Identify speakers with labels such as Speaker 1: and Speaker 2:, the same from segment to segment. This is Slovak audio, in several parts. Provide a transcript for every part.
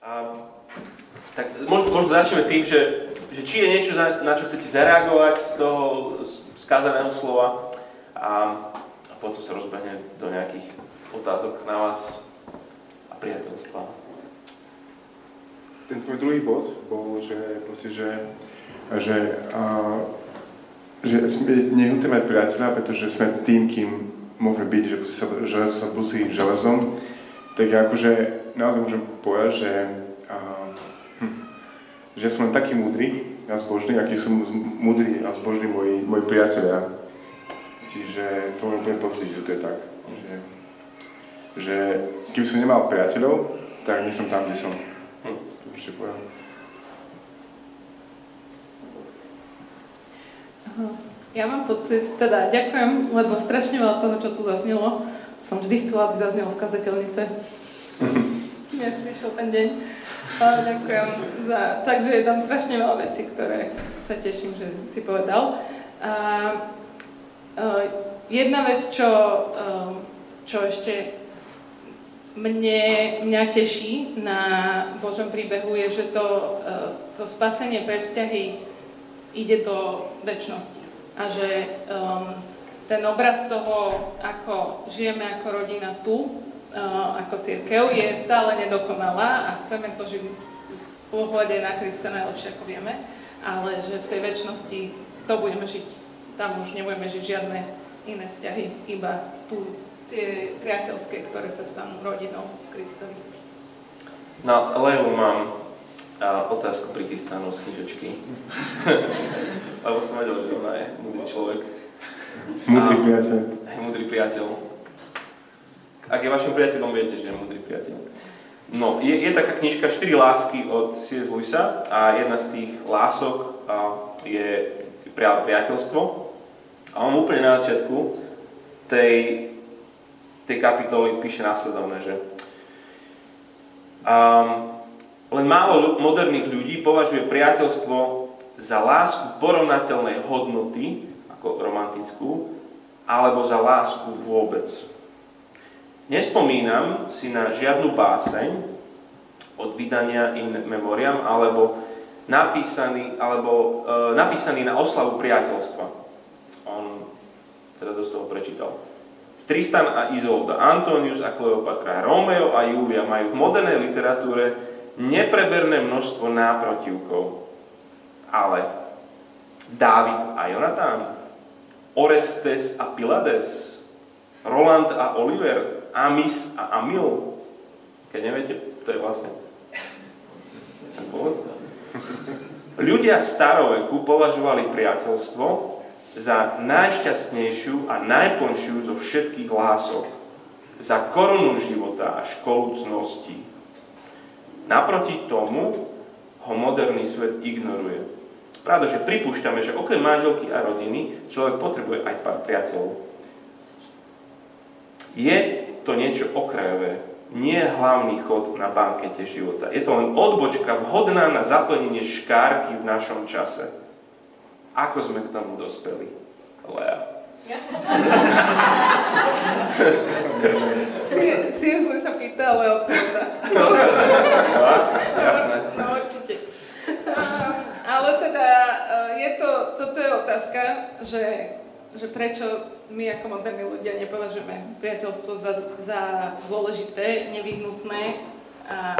Speaker 1: A, tak možno, možno začneme tým, že, že či je niečo, na, čo chcete zareagovať z toho skázaného slova a, a potom sa rozbehne do nejakých otázok na vás a priateľstva.
Speaker 2: Ten tvoj druhý bod bol, že, proste, že, že, a, že sme nehnuté mať priateľa, pretože sme tým, kým môžeme byť, že sa, železo sa brusí železom, tak akože naozaj môžem povedať, že, uh, hm, že som len taký múdry a zbožný, aký sú múdri a zbožní moji, moji priatelia. Čiže to môžem úplne potvrdiť, že to je tak. Že, že keby som nemal priateľov, tak nie som tam, kde som. Hm. Určite poviem.
Speaker 3: Ja mám pocit, teda ďakujem, lebo strašne veľa toho, čo tu zaznelo, som vždy chcela, aby zaznelo z kazateľnice. Dnes prišiel ten deň. Ale ďakujem za... Takže je tam strašne veľa vecí, ktoré sa teším, že si povedal. A, a jedna vec, čo, čo ešte mne, mňa teší na Božom príbehu, je, že to, to spasenie pre vzťahy ide do väčšnosti a že um, ten obraz toho, ako žijeme ako rodina tu, uh, ako církev, je stále nedokonalá a chceme to žiť v pohľade na Krista najlepšie, ako vieme, ale že v tej väčšnosti to budeme žiť. Tam už nebudeme žiť žiadne iné vzťahy, iba tu tie priateľské, ktoré sa stanú rodinou Kristovi.
Speaker 1: Na Leu mám a otázku prichystanú z knižočky. Lebo som vedel, že ona je múdry človek.
Speaker 2: Múdry priateľ.
Speaker 1: Múdry priateľ. Ak je vašim priateľom, viete, že je múdry priateľ. No, je, je taká knižka 4 lásky od C.S. Lewisa a jedna z tých lások a, je práve priateľstvo. A on úplne na začiatku tej, tej kapitoly píše následovné, že um, len málo moderných ľudí považuje priateľstvo za lásku porovnateľnej hodnoty, ako romantickú, alebo za lásku vôbec. Nespomínam si na žiadnu báseň od vydania in memoriam, alebo napísaný, alebo, e, napísaný na oslavu priateľstva. On teda dosť toho prečítal. Tristan a Izolda, Antonius a Kleopatra, Romeo a Julia majú v modernej literatúre nepreberné množstvo náprotivkov. Ale Dávid a Jonatán, Orestes a Pilades, Roland a Oliver, Amis a Amil. Keď neviete, to je vlastne ten Ľudia staroveku považovali priateľstvo za najšťastnejšiu a najplnšiu zo všetkých lások, za korunu života a školu cností. Naproti tomu ho moderný svet ignoruje. Pravda, že pripúšťame, že okrem manželky a rodiny človek potrebuje aj pár priateľov. Je to niečo okrajové, nie hlavný chod na bankete života. Je to len odbočka vhodná na zaplnenie škárky v našom čase. Ako sme k tomu dospeli? Lea.
Speaker 3: Siesli sa pýta, ale odpoveda.
Speaker 1: Jasné.
Speaker 3: No určite. Ale teda eh, je to, toto je otázka, že, že prečo my ako moderní ľudia nepovažujeme priateľstvo za, za dôležité, nevyhnutné a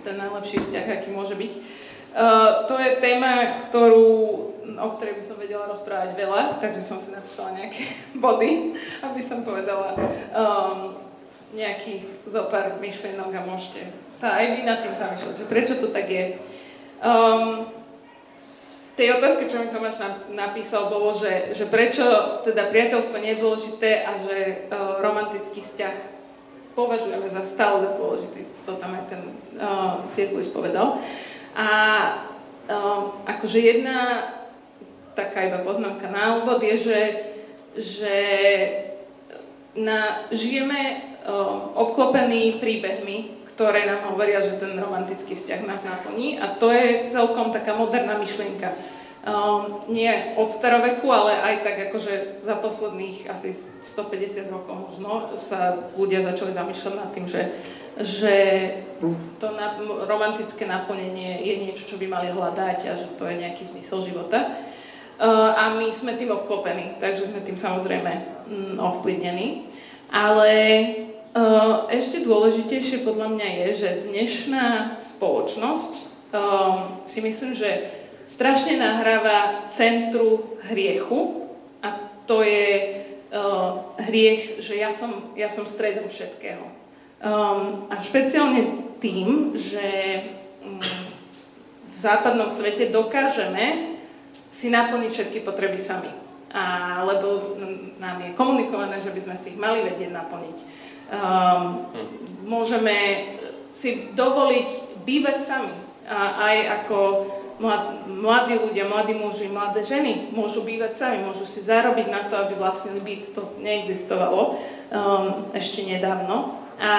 Speaker 3: ten najlepší vzťah, aký môže byť. Uh, to je téma, ktorú o ktorej by som vedela rozprávať veľa, takže som si napísala nejaké body, aby som povedala um, nejakých zo pár myšlienok a môžete sa aj vy nad tým zamýšľať, že prečo to tak je. Um, tej otázke, čo mi Tomáš napísal, bolo, že, že prečo teda priateľstvo nie je dôležité a že uh, romantický vzťah považujeme za stále dôležitý. To tam aj ten uh, C.S. Lewis povedal. A uh, akože jedna taká iba poznámka na úvod, je, že, že na, žijeme uh, obklopení príbehmi, ktoré nám hovoria, že ten romantický vzťah nás naplní a to je celkom taká moderná myšlienka. Um, nie od staroveku, ale aj tak akože za posledných asi 150 rokov možno sa ľudia začali zamýšľať nad tým, že že to na, romantické naplnenie je niečo, čo by mali hľadať a že to je nejaký zmysel života. Uh, a my sme tým obklopení, takže sme tým samozrejme mm, ovplyvnení. Ale ešte dôležitejšie podľa mňa je, že dnešná spoločnosť um, si myslím, že strašne nahráva centru hriechu a to je uh, hriech, že ja som, ja som stredom všetkého. A špeciálne tým, že um, v západnom svete dokážeme si naplniť všetky potreby sami. A, lebo nám je komunikované, že by sme si ich mali vedieť naplniť. Um, môžeme si dovoliť bývať sami. A aj ako mlad, mladí ľudia, mladí muži, mladé ženy môžu bývať sami, môžu si zarobiť na to, aby vlastnili byt. To neexistovalo um, ešte nedávno. A,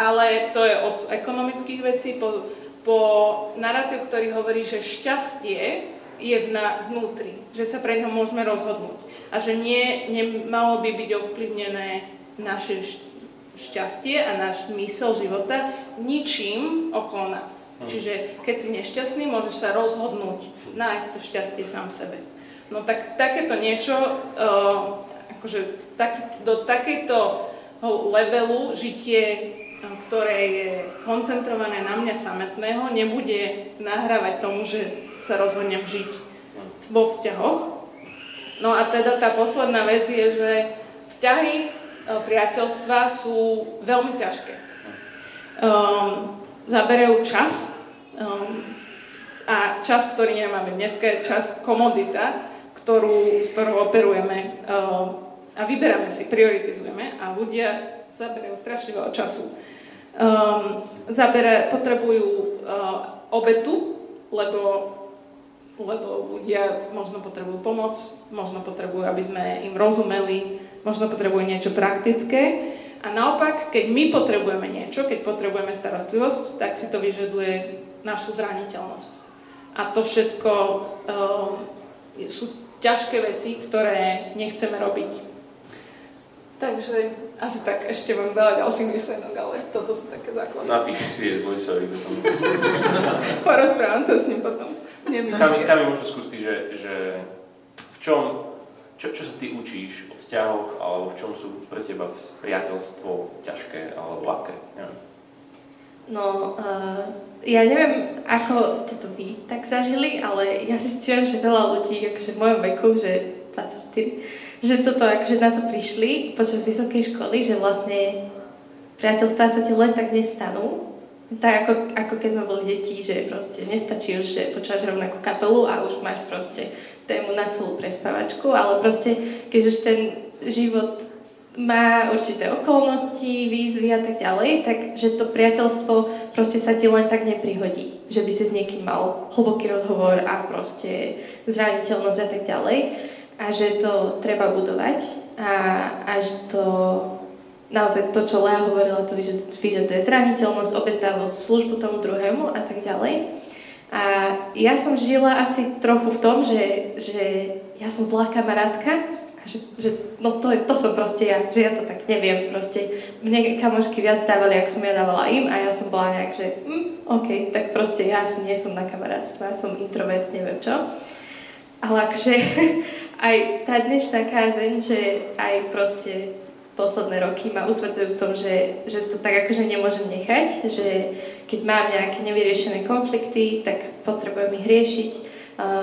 Speaker 3: ale to je od ekonomických vecí po, po narratív, ktorý hovorí, že šťastie je v na, vnútri, že sa pre ňo môžeme rozhodnúť a že nie, nemalo by byť ovplyvnené naše šťastie a náš zmysel života ničím okolo nás. Hm. Čiže keď si nešťastný, môžeš sa rozhodnúť nájsť to šťastie sám sebe. No tak takéto niečo, uh, akože tak, do takejto levelu žitie, ktoré je koncentrované na mňa samotného, nebude nahrávať tomu, že sa rozhodnem žiť vo vzťahoch. No a teda tá posledná vec je, že vzťahy, priateľstva sú veľmi ťažké. Um, zaberajú čas um, a čas, ktorý nemáme dneska, je čas komodita, ktorú, s ktorou operujeme um, a vyberáme si, prioritizujeme a ľudia zaberajú strašne veľa času. Um, zabere, potrebujú uh, obetu, lebo lebo ľudia možno potrebujú pomoc, možno potrebujú, aby sme im rozumeli, možno potrebujú niečo praktické. A naopak, keď my potrebujeme niečo, keď potrebujeme starostlivosť, tak si to vyžaduje našu zraniteľnosť. A to všetko um, sú ťažké veci, ktoré nechceme robiť. Takže asi tak, ešte mám veľa ďalších myšlenok, ale toto sú také základné.
Speaker 1: Napíš si je Luisovi.
Speaker 3: Porozprávam sa s ním potom.
Speaker 1: Tam, tam je možno skúsiť, že, že v čom, čo, čo sa ty učíš o vzťahoch, alebo v čom sú pre teba priateľstvo ťažké alebo ľahké? Neviem.
Speaker 4: No, uh, ja neviem, ako ste to vy tak zažili, ale ja stievam, že veľa ľudí, akože v mojom veku, že 24, že toto, akože na to prišli počas vysokej školy, že vlastne priateľstvá sa ti len tak nestanú, tak ako, ako keď sme boli deti, že proste nestačí už, že počúvaš rovnakú kapelu a už máš proste tému na celú prespávačku, ale proste keď už ten život má určité okolnosti, výzvy a tak ďalej, tak že to priateľstvo proste sa ti len tak neprihodí. Že by si s niekým mal hlboký rozhovor a proste zraniteľnosť a tak ďalej. A že to treba budovať a, a to naozaj to, čo Lea hovorila, to vyžaduje zraniteľnosť, obetavosť, službu tomu druhému a tak ďalej. A ja som žila asi trochu v tom, že, že ja som zlá kamarátka a že, že no to, to som proste ja, že ja to tak neviem proste. Mne kamošky viac dávali, ako som ja dávala im a ja som bola nejak, že hm, OK, tak proste ja asi nie som na kamarátstva, som introvert, neviem čo. Ale akože aj tá dnešná kázeň, že aj proste posledné roky ma utvrdzujú v tom, že, že to tak akože nemôžem nechať, že keď mám nejaké nevyriešené konflikty, tak potrebujem ich riešiť,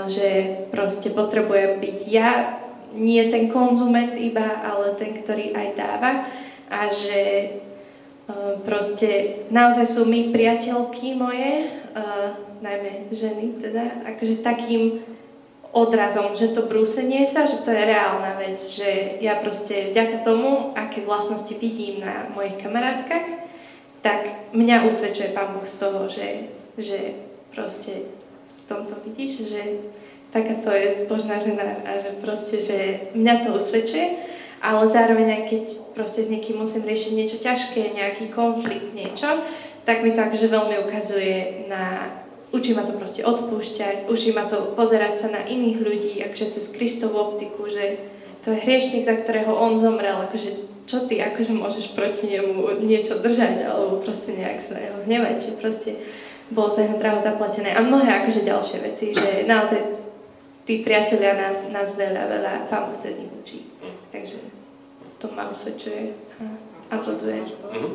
Speaker 4: že proste potrebujem byť ja, nie ten konzument iba, ale ten, ktorý aj dáva a že proste naozaj sú my priateľky moje, najmä ženy teda, akože takým odrazom, že to brúsenie sa, že to je reálna vec, že ja proste vďaka tomu, aké vlastnosti vidím na mojich kamarátkach, tak mňa usvedčuje Pán Boh z toho, že, že proste v tomto vidíš, že takáto je zbožná žena a že proste, že mňa to usvedčuje, ale zároveň aj keď proste s niekým musím riešiť niečo ťažké, nejaký konflikt, niečo, tak mi to akože veľmi ukazuje na Učí ma to proste odpúšťať, učí ma to pozerať sa na iných ľudí, akože cez Kristovú optiku, že to je hriešnik, za ktorého on zomrel, akože čo ty akože môžeš proti nemu niečo držať, alebo proste nejak sa na neho hnevať, že proste bolo za jeho draho zaplatené. A mnohé akože ďalšie veci, že naozaj tí priatelia nás, nás veľa, veľa Pán chce z nich učí. Takže to ma usvedčuje a buduje.
Speaker 1: Mhm.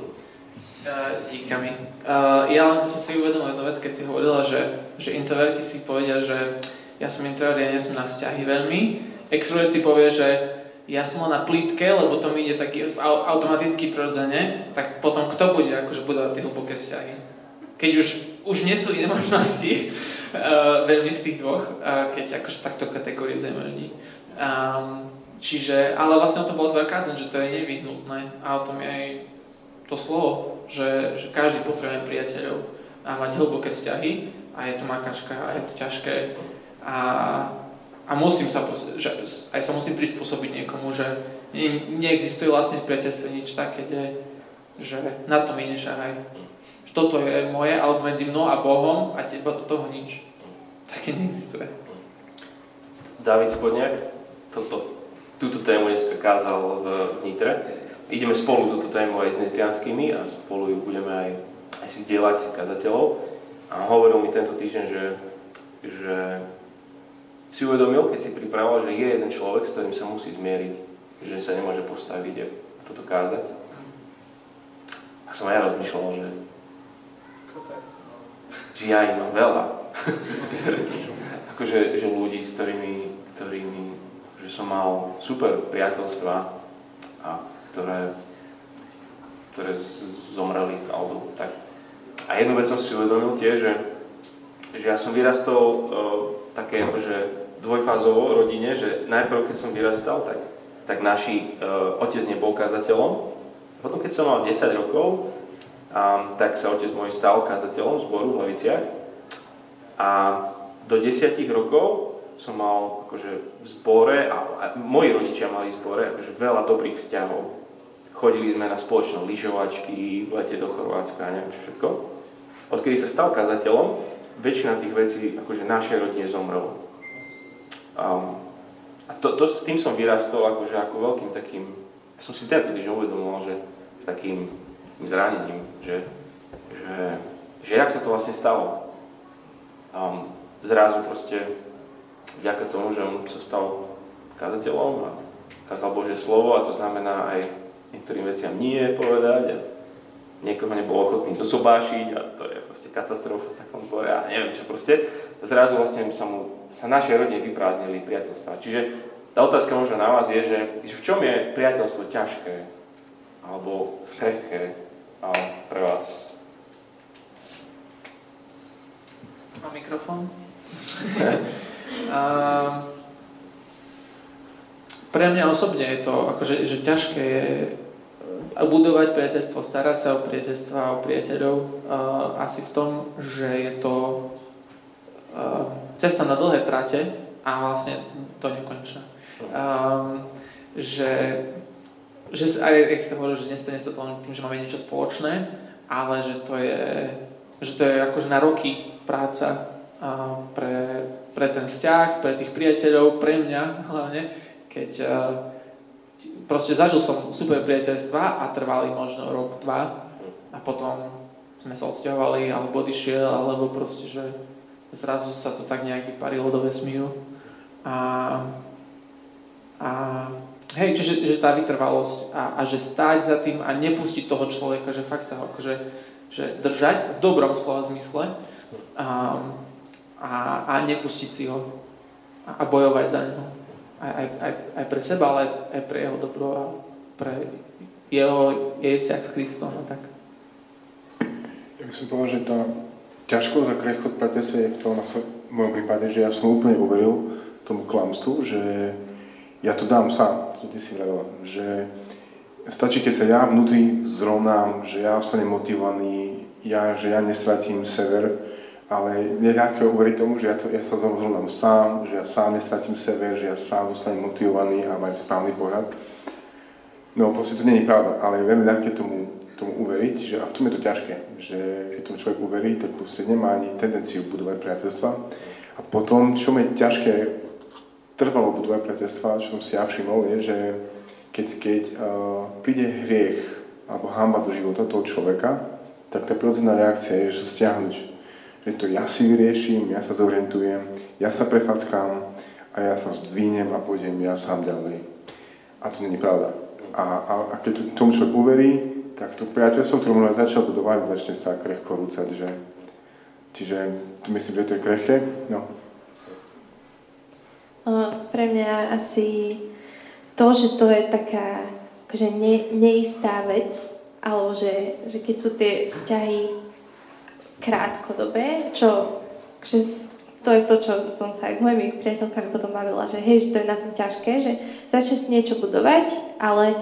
Speaker 5: Uh, díkami. Uh, ja len som si uvedomil jednu vec, keď si hovorila, že, že introverti si povedia, že ja som introvert, ja nie som na vzťahy veľmi. Extrovert si povie, že ja som na plítke, lebo to mi ide taký automaticky prirodzene, tak potom kto bude akože budovať tie hlboké vzťahy? Keď už, už nie sú iné možnosti, uh, veľmi z tých dvoch, uh, keď akože takto kategorizujeme ľudí. Um, čiže, ale vlastne o tom bolo tvoja kázeň, že to je nevyhnutné a o tom je aj to slovo, že, že každý potrebuje priateľov a mať hlboké vzťahy a je to makačka a je to ťažké a, a musím sa, že, aj sa musím prispôsobiť niekomu, že ne, neexistuje vlastne v priateľstve nič také, kde, že na to mi nešahaj. Že toto je moje, alebo medzi mnou a Bohom a teba do toho nič. Také neexistuje.
Speaker 1: David Spodniak toto, túto tému dneska kázal v Nitre ideme spolu túto tému aj s nitrianskými a spolu ju budeme aj, aj si zdieľať kazateľov. A hovoril mi tento týždeň, že, že si uvedomil, keď si pripravoval, že je jeden človek, s ktorým sa musí zmieriť, že sa nemôže postaviť a toto kázať. A som aj ja rozmýšľal, že, že ja ich mám veľa. akože že ľudí, s ktorými, ktorými že som mal super priateľstva a ktoré, ktoré zomreli, alebo tak. A jednu vec som si uvedomil tiež, že, že ja som vyrastol uh, také akože dvojfázovo rodine, že najprv keď som vyrastal, tak, tak naši uh, otec nebol kazateľom. Potom keď som mal 10 rokov, um, tak sa otec môj stal kazateľom zboru v Leviciach. A do 10 rokov som mal akože v zbore, a, a moji rodičia mali v zbore akože veľa dobrých vzťahov. Chodili sme na spoločné lyžovačky, v lete do Chorvátska a neviem čo všetko. Odkedy sa stal kazateľom, väčšina tých vecí akože našej rodine zomrelo. Um, a to, to, s tým som vyrastol akože ako veľkým takým, ja som si tento týždeň uvedomil, že takým zranením, že, že, že jak sa to vlastne stalo. Um, zrazu proste vďaka tomu, že on sa stal kazateľom a kázal Božie slovo a to znamená aj niektorým veciam nie povedať a niekoho nebol ochotný zosobášiť a to je proste katastrofa v takom zbore a neviem čo proste. Zrazu vlastne sa, mu, sa našej rodine vyprázdnili priateľstva. Čiže tá otázka možno na vás je, že, že v čom je priateľstvo ťažké alebo krehké pre vás?
Speaker 5: Má mikrofón? pre mňa osobne je to akože, že ťažké je eh, budovať priateľstvo, starať sa o priateľstva, o priateľov uh, asi v tom, že je to uh, cesta na dlhé trate a vlastne to nekonečná. Um, že, že aj, jak ste hovorili, že nestane sa to len tým, že máme niečo spoločné, ale že to je, že to je akože na roky práca uh, pre, pre ten vzťah, pre tých priateľov, pre mňa hlavne, keď uh, proste zažil som super priateľstva a trvali možno rok, dva a potom sme sa odsťahovali alebo odišiel, alebo proste, že zrazu sa to tak nejak vyparilo do vesmíru a, a hej, čiže že tá vytrvalosť a, a že stáť za tým a nepustiť toho človeka, že fakt sa ho akože že držať v dobrom slova zmysle a, a, a nepustiť si ho a, a bojovať za neho aj, aj, aj, aj pre seba, ale aj pre jeho dobro a pre jeho jej vzťah s Kristom a tak.
Speaker 2: Ja by som povedal, že tá ťažkosť a krehkosť priateľstva je v tom, v mojom prípade, že ja som úplne uveril tomu klamstvu, že ja to dám sám, to ty si vravila, že stačí, keď sa ja vnútri zrovnám, že ja ostanem motivovaný, ja, že ja nestratím sever, ale neľahké uveriť tomu, že ja, to, ja sa zrovnám sám, že ja sám nestratím sebe, že ja sám zostanem motivovaný a mať správny pohľad. No proste to nie je pravda, ale veľmi ľahké tomu, tomu uveriť, že a v tom je to ťažké, že keď tomu človek uverí, tak proste nemá ani tendenciu budovať priateľstva. A potom, čo je ťažké trvalo budovať priateľstva, čo som si ja všimol, je, že keď, keď uh, príde hriech alebo hamba do života toho človeka, tak tá prirodzená reakcia je, že sa stiahnuť. Že to ja si vyrieším, ja sa zorientujem, ja sa prefackám a ja sa zdvínem a pôjdem ja sám ďalej. A to není pravda. A, a, a keď tomu človek uverí, tak to priateľstvo, ktoré mu začal budovať, začne sa krehko rúcať. Že? Čiže myslím, že to je krehké. No.
Speaker 4: Pre mňa asi to, že to je taká akože ne, neistá vec, alebo že, že keď sú tie vzťahy krátkodobé, čo že to je to, čo som sa aj s mojimi priateľkami potom bavila, že hej, že to je na tom ťažké, že začneš niečo budovať, ale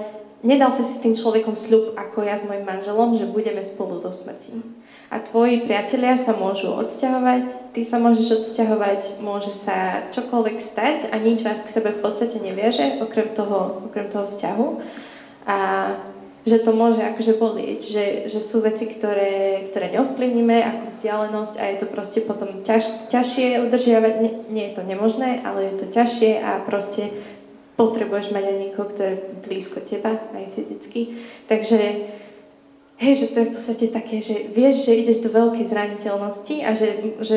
Speaker 4: nedal si s tým človekom sľub, ako ja s mojim manželom, že budeme spolu do smrti. A tvoji priatelia sa môžu odsťahovať, ty sa môžeš odsťahovať, môže sa čokoľvek stať a nič vás k sebe v podstate neviaže, okrem toho, okrem toho vzťahu. A že to môže akože bolieť, že, že sú veci, ktoré, ktoré neovplyvníme ako vzdialenosť a je to proste potom ťaž, ťažšie udržiavať, nie, nie je to nemožné, ale je to ťažšie a proste potrebuješ mať aj niekoho, kto je blízko teba, aj fyzicky. Takže hej, že to je v podstate také, že vieš, že ideš do veľkej zraniteľnosti a že, že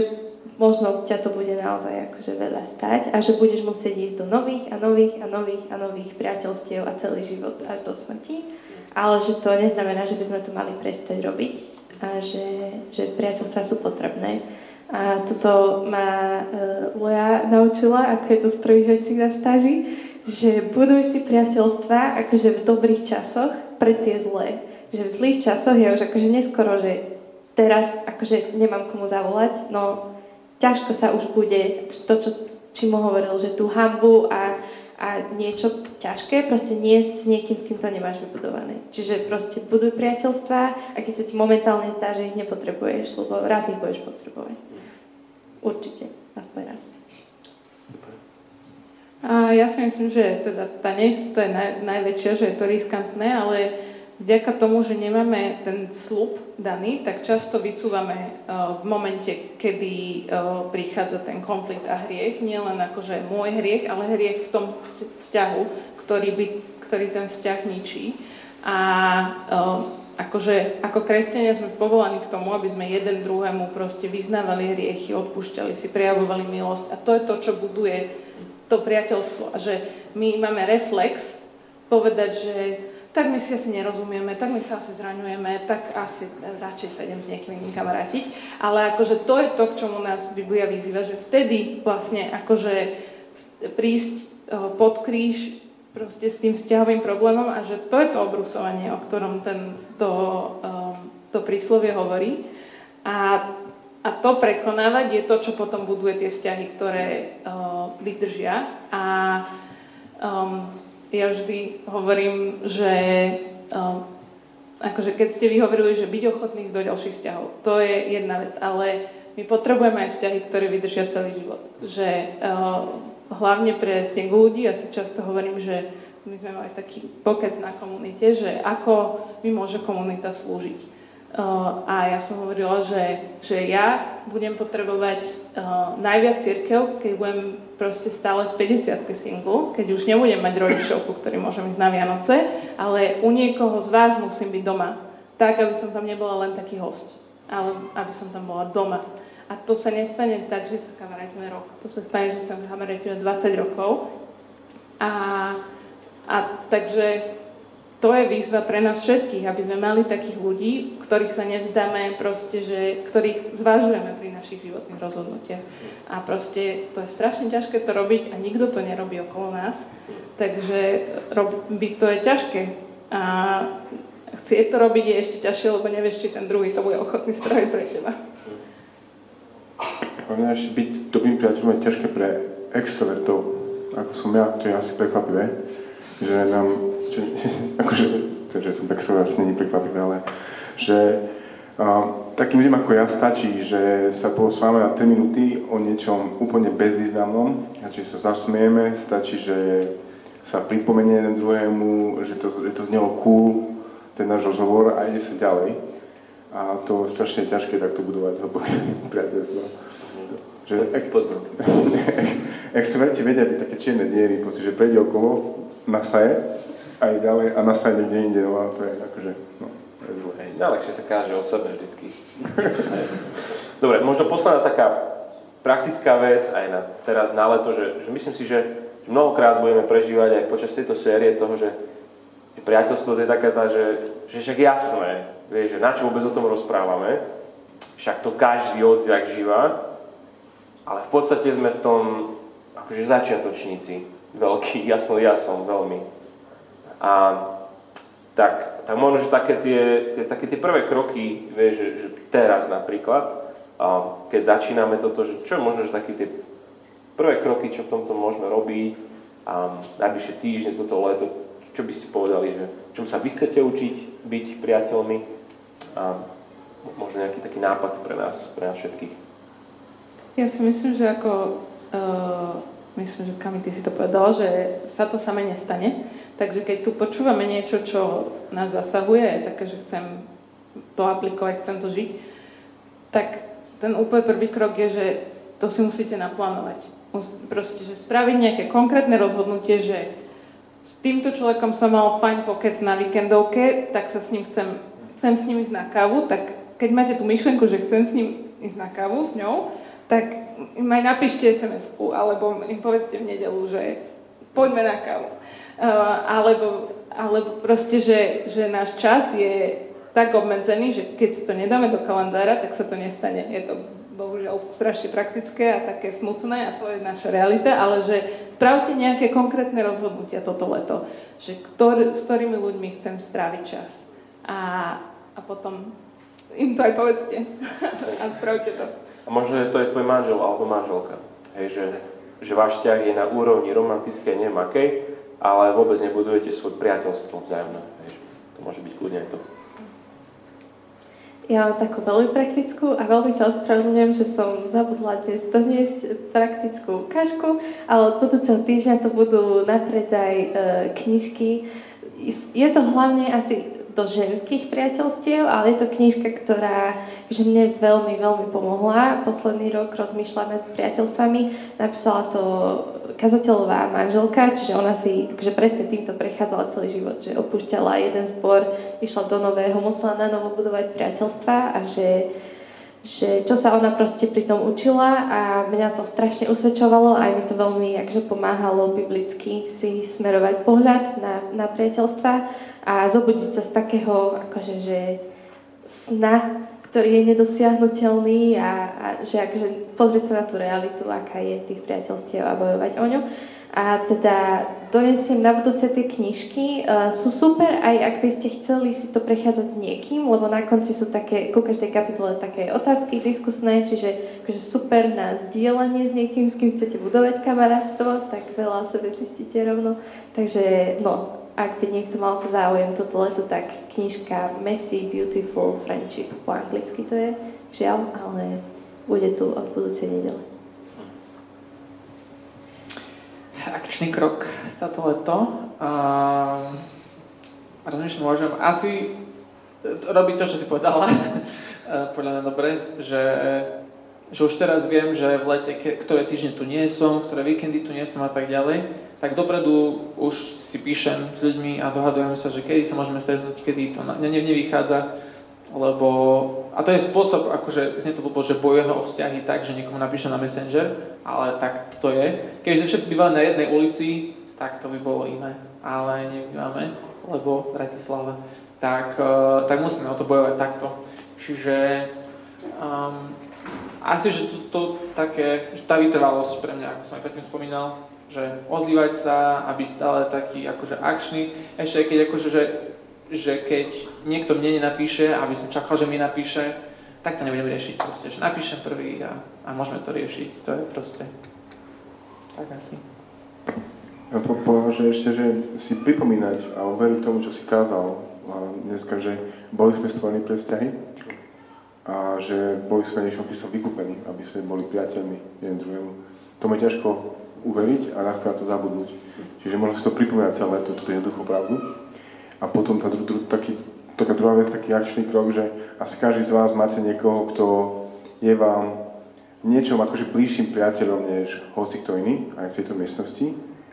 Speaker 4: možno ťa to bude naozaj akože veľa stať a že budeš musieť ísť do nových a nových a nových a nových priateľstiev a celý život až do smrti ale že to neznamená, že by sme to mali prestať robiť a že, že priateľstvá sú potrebné. A toto ma uh, Loja naučila ako jednu z prvých vecí na stáži, že buduj si priateľstva akože v dobrých časoch pre tie zlé. Že v zlých časoch je už akože neskoro, že teraz akože nemám komu zavolať, no ťažko sa už bude to, čo, či mu hovoril, že tú hambu a a niečo ťažké, proste nie s niekým, s kým to nemáš vybudované. Čiže proste buduj priateľstva a keď sa ti momentálne zdá, že ich nepotrebuješ, lebo raz ich budeš potrebovať. Určite, aspoň raz.
Speaker 3: A ja si myslím, že teda tá neistota je naj, najväčšia, že je to riskantné, ale vďaka tomu, že nemáme ten slub daný, tak často vycúvame uh, v momente, kedy uh, prichádza ten konflikt a hriech. Nie len akože môj hriech, ale hriech v tom vzťahu, ktorý, by, ktorý ten vzťah ničí. A uh, akože ako kresťania sme povolaní k tomu, aby sme jeden druhému proste vyznávali hriechy, odpúšťali si, prejavovali milosť. A to je to, čo buduje to priateľstvo. A že my máme reflex povedať, že tak my si asi nerozumieme, tak my sa asi zraňujeme, tak asi radšej sa idem s niekým iným kamarátiť. Ale akože to je to, k čomu nás Biblia vyzýva, že vtedy vlastne akože prísť e, pod kríž proste s tým vzťahovým problémom a že to je to obrusovanie, o ktorom ten, to, um, príslovie hovorí. A, a to prekonávať je to, čo potom buduje tie vzťahy, ktoré uh, vydržia. A um, ja vždy hovorím, že um, akože keď ste vy hovorili, že byť ochotný ísť do ďalších vzťahov, to je jedna vec, ale my potrebujeme aj vzťahy, ktoré vydržia celý život. Že uh, hlavne pre single ľudí, ja si často hovorím, že my sme mali taký pokec na komunite, že ako mi môže komunita slúžiť. Uh, a ja som hovorila, že, že ja budem potrebovať uh, najviac církev, keď budem proste stále v 50 single, keď už nebudem mať rodičov, ku ktorým môžem ísť na Vianoce, ale u niekoho z vás musím byť doma. Tak, aby som tam nebola len taký host, ale aby som tam bola doma. A to sa nestane tak, že sa kamarátime rok. To sa stane, že sa kamarátime 20 rokov. A, a takže to je výzva pre nás všetkých, aby sme mali takých ľudí, ktorých sa nevzdáme, proste, že, ktorých zvažujeme pri našich životných rozhodnutiach. A proste to je strašne ťažké to robiť a nikto to nerobí okolo nás, takže robiť to je ťažké. A chcieť to robiť je ešte ťažšie, lebo nevieš, či ten druhý to bude ochotný spraviť pre teba.
Speaker 2: Pre ešte byť dobrým priateľom je ťažké pre extrovertov, ako som ja, to je asi prekvapivé, že nám že, akože, to, že som tak vlastne neprekvapivé, ale že uh, takým ľuďom ako ja stačí, že sa porozprávame na 3 minúty o niečom úplne bezvýznamnom, a či sa zasmieme, stačí, že sa pripomenie jeden druhému, že to, že to znelo cool, ten náš rozhovor a ide sa ďalej. A to je strašne ťažké takto budovať hlboké priateľstvo. Že ek, extroverti vedia byť také čierne diery, proste, že prejde okolo, nasaje aj ďalej a nastane niekde inde, no to je akože, no, je zle.
Speaker 1: Hej, najlepšie sa káže o sebe vždycky. Dobre, možno posledná taká praktická vec aj na teraz na leto, že, že myslím si, že mnohokrát budeme prežívať aj počas tejto série toho, že, že priateľstvo je taká tá, že, že však jasné, vieš, že na čo vôbec o tom rozprávame, však to každý odjak žíva, ale v podstate sme v tom akože začiatočníci veľkí, aspoň ja som veľmi. A tak, tak možno, že také tie, tie, také tie prvé kroky, vieš, že, že teraz napríklad, keď začíname toto, že čo je možno, že také tie prvé kroky, čo v tomto môžeme robiť a najbližšie týždne, toto leto, čo by ste povedali, že čom sa vy chcete učiť byť priateľmi a možno nejaký taký nápad pre nás, pre nás všetkých.
Speaker 3: Ja si myslím, že ako, uh, myslím, že Kami, ty si to povedal, že sa to samé nestane. Takže keď tu počúvame niečo, čo nás zasahuje, také, že chcem to aplikovať, chcem to žiť, tak ten úplne prvý krok je, že to si musíte naplánovať. Proste, že spraviť nejaké konkrétne rozhodnutie, že s týmto človekom som mal fajn pokec na víkendovke, tak sa s ním chcem, chcem s ním ísť na kávu, tak keď máte tú myšlenku, že chcem s ním ísť na kávu s ňou, tak im aj napíšte sms alebo im povedzte v nedelu, že poďme na kávu. Uh, alebo, alebo proste, že, že náš čas je tak obmedzený, že keď si to nedáme do kalendára, tak sa to nestane. Je to bohužiaľ strašne praktické a také smutné a to je naša realita, ale že spravte nejaké konkrétne rozhodnutia toto leto, že ktor, s ktorými ľuďmi chcem stráviť čas. A, a potom im to aj povedzte a spravte to.
Speaker 1: A možno, to je tvoj manžel alebo manželka. Hej, že, že váš vzťah je na úrovni romantickej, neviem akej, ale vôbec nebudujete svoje priateľstvo vzájomné. To môže byť kľudne to.
Speaker 4: Ja mám takú veľmi praktickú a veľmi sa ospravedlňujem, že som zabudla dnes doniesť praktickú kašku, ale od budúceho týždňa to budú na predaj e, knižky. Je to hlavne asi do ženských priateľstiev, ale je to knižka, ktorá že mne veľmi, veľmi pomohla. Posledný rok rozmýšľam nad priateľstvami. Napísala to kazateľová manželka, čiže ona si že presne týmto prechádzala celý život, že opúšťala jeden spor, išla do nového, musela na novo budovať priateľstva a že že čo sa ona proste pri tom učila a mňa to strašne usvedčovalo a aj mi to veľmi akže pomáhalo biblicky si smerovať pohľad na, na priateľstva a zobudiť sa z takého akože, že sna, ktorý je nedosiahnutelný a, a že akože pozrieť sa na tú realitu, aká je tých priateľstiev a bojovať o ňu. A teda donesiem na budúce tie knižky. Uh, sú super, aj ak by ste chceli si to prechádzať s niekým, lebo na konci sú také, ku každej kapitole také otázky diskusné, čiže akože super na zdieľanie s niekým, s kým chcete budovať kamarátstvo, tak veľa o sebe zistíte rovno. Takže no, ak by niekto mal to záujem toto leto, tak knižka Messy Beautiful Friendship po anglicky to je, žiaľ, ale bude tu od budúcej nedele.
Speaker 5: Akčný krok za to leto. Um, rozmýšľam, môžem asi robiť to, čo si povedala. Podľa mňa dobre, že, že už teraz viem, že v lete, ktoré týždne tu nie som, ktoré víkendy tu nie som a tak ďalej, tak dopredu už si píšem s ľuďmi a dohadujeme sa, že kedy sa môžeme stretnúť, kedy to ne, ne, nevychádza, lebo, a to je spôsob, akože znie to bolo, že bojujeme o vzťahy tak, že niekomu napíšem na Messenger, ale tak to je. Keďže všetci bývali na jednej ulici, tak to by bolo iné, ale nebývame, lebo Bratislava. Tak, uh, tak musíme o to bojovať takto. Čiže um, asi, že to, to také, že tá vytrvalosť pre mňa, ako som aj predtým spomínal, že ozývať sa a byť stále taký akože akčný. Ešte keď akože, že, že keď niekto mne nenapíše, aby som čakal, že mi napíše, tak to nebudem riešiť. Proste, že napíšem prvý a, a môžeme to riešiť. To je proste tak asi.
Speaker 2: Ja po, že ešte, že si pripomínať a uveriť tomu, čo si kázal dneska, že boli sme stvorení pre vzťahy a že boli sme niečom vykúpení, aby sme boli priateľmi jeden druhému. To mi ťažko uveriť a ľahko na to zabudnúť. Čiže možno si to pripomínať celé, to, toto jednoduchú pravdu. A potom tá, dru, dru, taký, taká druhá vec, taký akčný krok, že asi každý z vás máte niekoho, kto je vám niečom akože bližším priateľom než hoci kto iný, aj v tejto miestnosti.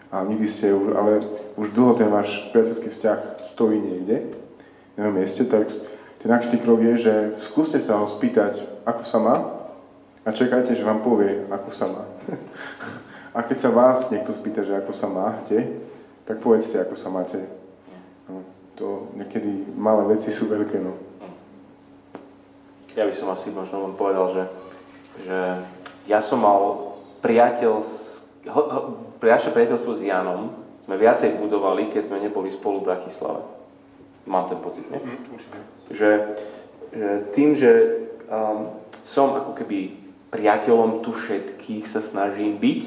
Speaker 2: a nikdy ste, ale už dlho ten váš priateľský vzťah stojí niekde, na jednom mieste, tak ten akčný krok je, že skúste sa ho spýtať, ako sa má a čakajte, že vám povie, ako sa má. a keď sa vás niekto spýta, že ako sa máte, tak povedzte, ako sa máte. No, to niekedy malé veci sú veľké, no.
Speaker 1: Ja by som asi možno len povedal, že, že ja som mal priateľ, naše priateľstvo s Janom sme viacej budovali, keď sme neboli spolu v Bratislave. Mám ten pocit, nie? Mm, že, že tým, že um, som ako keby priateľom tu všetkých sa snažím byť,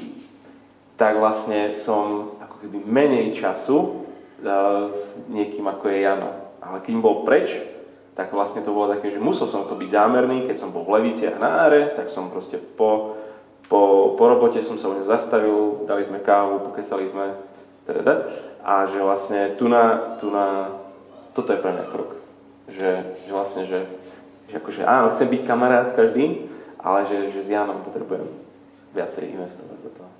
Speaker 1: tak vlastne som ako keby menej času uh, s niekým ako je Jano. Ale keď bol preč, tak vlastne to bolo také, že musel som to byť zámerný, keď som bol v Leviciach na áre, tak som proste po, po, po robote som sa u neho zastavil, dali sme kávu, pokecali sme, teda, a že vlastne tu na, tu na, toto je pre mňa krok. Že, že vlastne, že, že akože áno, chcem byť kamarát každý, ale že, že s Jánom potrebujem viacej investovať do toho.